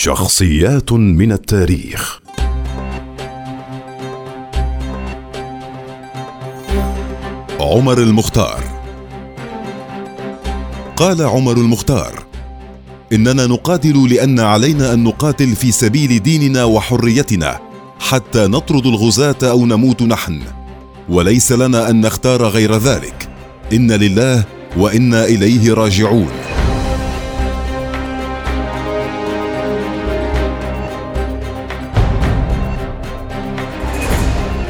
شخصيات من التاريخ. عمر المختار. قال عمر المختار إننا نقاتل لأن علينا أن نقاتل في سبيل ديننا وحريتنا حتى نطرد الغزاة أو نموت نحن وليس لنا أن نختار غير ذلك. إن لله وإنا إليه راجعون.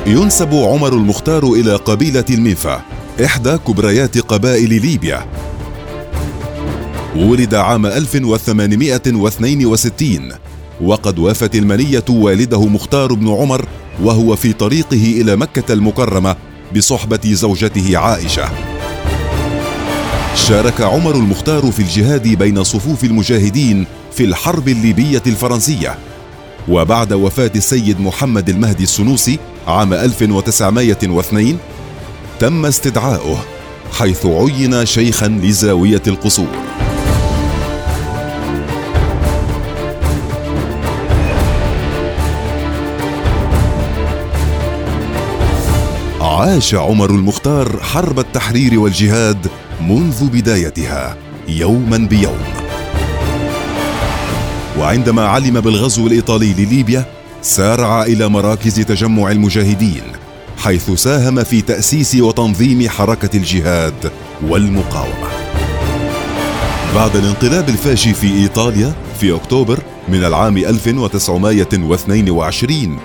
ينسب عمر المختار إلى قبيلة المنفى إحدى كبريات قبائل ليبيا. ولد عام 1862 وقد وافت المنية والده مختار بن عمر وهو في طريقه إلى مكة المكرمة بصحبة زوجته عائشة. شارك عمر المختار في الجهاد بين صفوف المجاهدين في الحرب الليبية الفرنسية. وبعد وفاة السيد محمد المهدي السنوسي عام 1902 تم استدعاؤه حيث عين شيخا لزاوية القصور. عاش عمر المختار حرب التحرير والجهاد منذ بدايتها يوما بيوم. وعندما علم بالغزو الإيطالي لليبيا سارع إلى مراكز تجمع المجاهدين حيث ساهم في تأسيس وتنظيم حركة الجهاد والمقاومة. بعد الانقلاب الفاشي في إيطاليا في أكتوبر من العام 1922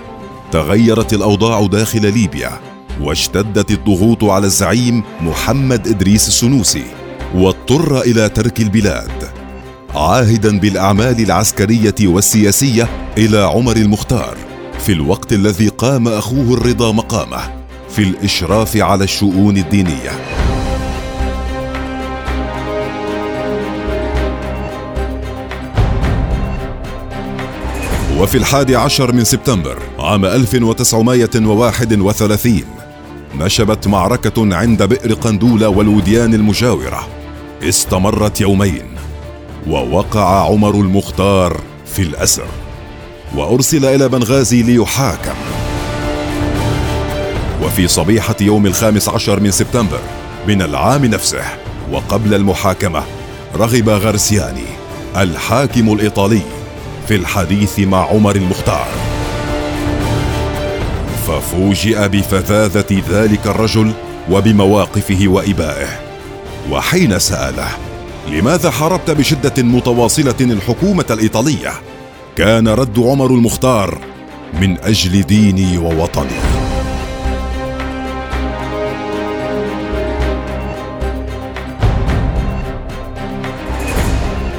تغيرت الأوضاع داخل ليبيا واشتدت الضغوط على الزعيم محمد إدريس السنوسي واضطر إلى ترك البلاد. عاهدا بالأعمال العسكرية والسياسية إلى عمر المختار في الوقت الذي قام أخوه الرضا مقامه في الإشراف على الشؤون الدينية. وفي الحادي عشر من سبتمبر عام 1931 نشبت معركة عند بئر قندولة والوديان المجاورة. استمرت يومين. ووقع عمر المختار في الأسر. وأرسل إلى بنغازي ليحاكم. وفي صبيحة يوم الخامس عشر من سبتمبر من العام نفسه وقبل المحاكمة رغب غارسياني الحاكم الإيطالي في الحديث مع عمر المختار. ففوجئ بفذاذة ذلك الرجل وبمواقفه وإبائه. وحين سأله لماذا حاربت بشدة متواصلة الحكومة الإيطالية؟ كان رد عمر المختار من أجل ديني ووطني.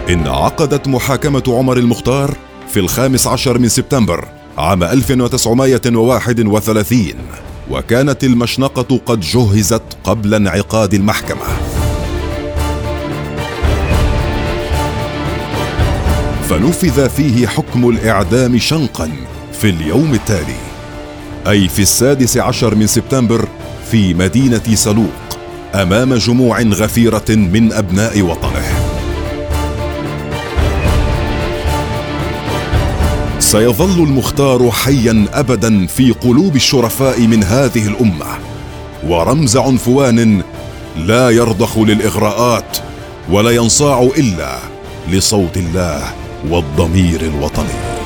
إن عقدت محاكمة عمر المختار في الخامس عشر من سبتمبر عام 1931 وكانت المشنقة قد جهزت قبل انعقاد المحكمة. فنفذ فيه حكم الإعدام شنقا في اليوم التالي أي في السادس عشر من سبتمبر في مدينة سلوق أمام جموع غفيرة من أبناء وطنه. سيظل المختار حيا ابدا في قلوب الشرفاء من هذه الأمة ورمز عنفوان لا يرضخ للإغراءات ولا ينصاع إلا لصوت الله. والضمير الوطني.